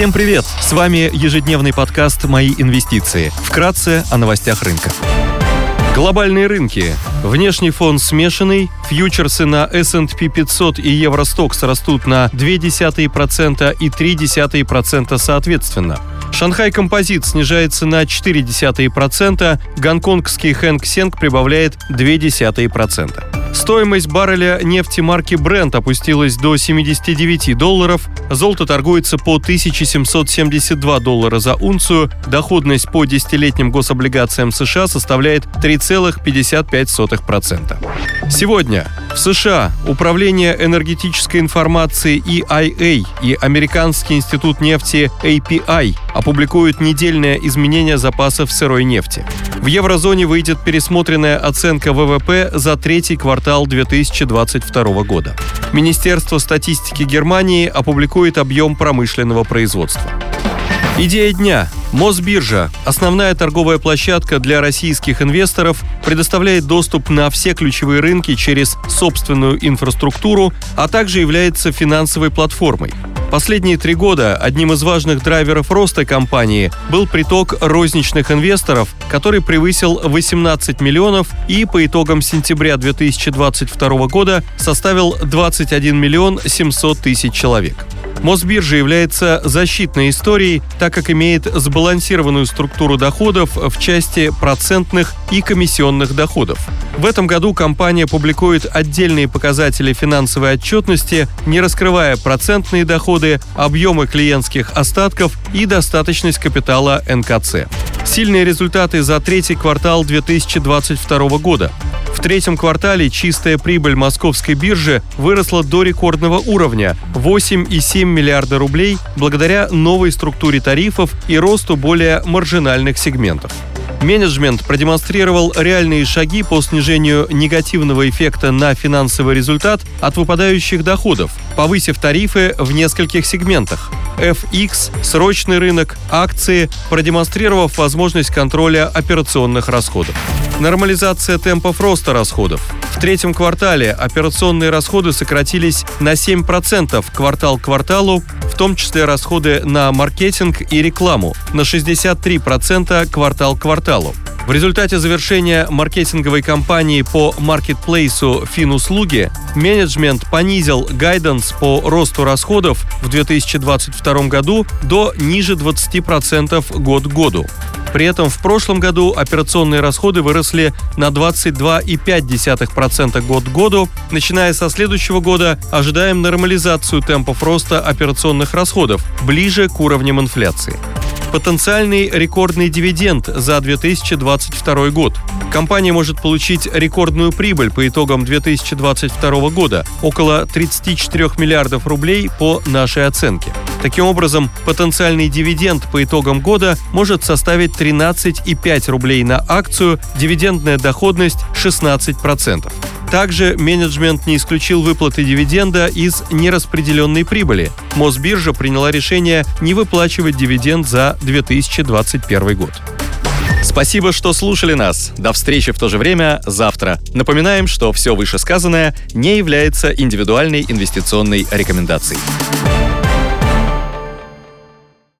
Всем привет! С вами ежедневный подкаст «Мои инвестиции». Вкратце о новостях рынка. Глобальные рынки. Внешний фон смешанный. Фьючерсы на S&P 500 и Евростокс растут на 0,2% и 0,3% соответственно. Шанхай Композит снижается на 0,4%, гонконгский Хэнк Сенг прибавляет 0,2%. Стоимость барреля нефти марки Brent опустилась до 79 долларов, золото торгуется по 1772 доллара за унцию, доходность по десятилетним гособлигациям США составляет 3,55%. Сегодня в США Управление энергетической информации EIA и Американский институт нефти API опубликуют недельное изменение запасов сырой нефти. В еврозоне выйдет пересмотренная оценка ВВП за третий квартал 2022 года. Министерство статистики Германии опубликует объем промышленного производства. Идея дня. Мосбиржа, основная торговая площадка для российских инвесторов, предоставляет доступ на все ключевые рынки через собственную инфраструктуру, а также является финансовой платформой. Последние три года одним из важных драйверов роста компании был приток розничных инвесторов, который превысил 18 миллионов и по итогам сентября 2022 года составил 21 миллион 700 тысяч человек. Мосбиржа является защитной историей, так как имеет сбалансированную структуру доходов в части процентных и комиссионных доходов. В этом году компания публикует отдельные показатели финансовой отчетности, не раскрывая процентные доходы, объемы клиентских остатков и достаточность капитала НКЦ. Сильные результаты за третий квартал 2022 года. В третьем квартале чистая прибыль московской биржи выросла до рекордного уровня – 8,7 миллиарда рублей благодаря новой структуре тарифов и росту более маржинальных сегментов. Менеджмент продемонстрировал реальные шаги по снижению негативного эффекта на финансовый результат от выпадающих доходов, повысив тарифы в нескольких сегментах. FX, срочный рынок, акции, продемонстрировав возможность контроля операционных расходов. Нормализация темпов роста расходов. В третьем квартале операционные расходы сократились на 7% квартал к кварталу, в том числе расходы на маркетинг и рекламу на 63% квартал к кварталу. В результате завершения маркетинговой кампании по маркетплейсу Финуслуги менеджмент понизил гайденс по росту расходов в 2022 году до ниже 20% год к году. При этом в прошлом году операционные расходы выросли на 22,5% год к году. Начиная со следующего года ожидаем нормализацию темпов роста операционных расходов ближе к уровням инфляции потенциальный рекордный дивиденд за 2022 год. Компания может получить рекордную прибыль по итогам 2022 года – около 34 миллиардов рублей по нашей оценке. Таким образом, потенциальный дивиденд по итогам года может составить 13,5 рублей на акцию, дивидендная доходность 16%. Также менеджмент не исключил выплаты дивиденда из нераспределенной прибыли. Мосбиржа приняла решение не выплачивать дивиденд за 2021 год. Спасибо, что слушали нас. До встречи в то же время завтра. Напоминаем, что все вышесказанное не является индивидуальной инвестиционной рекомендацией.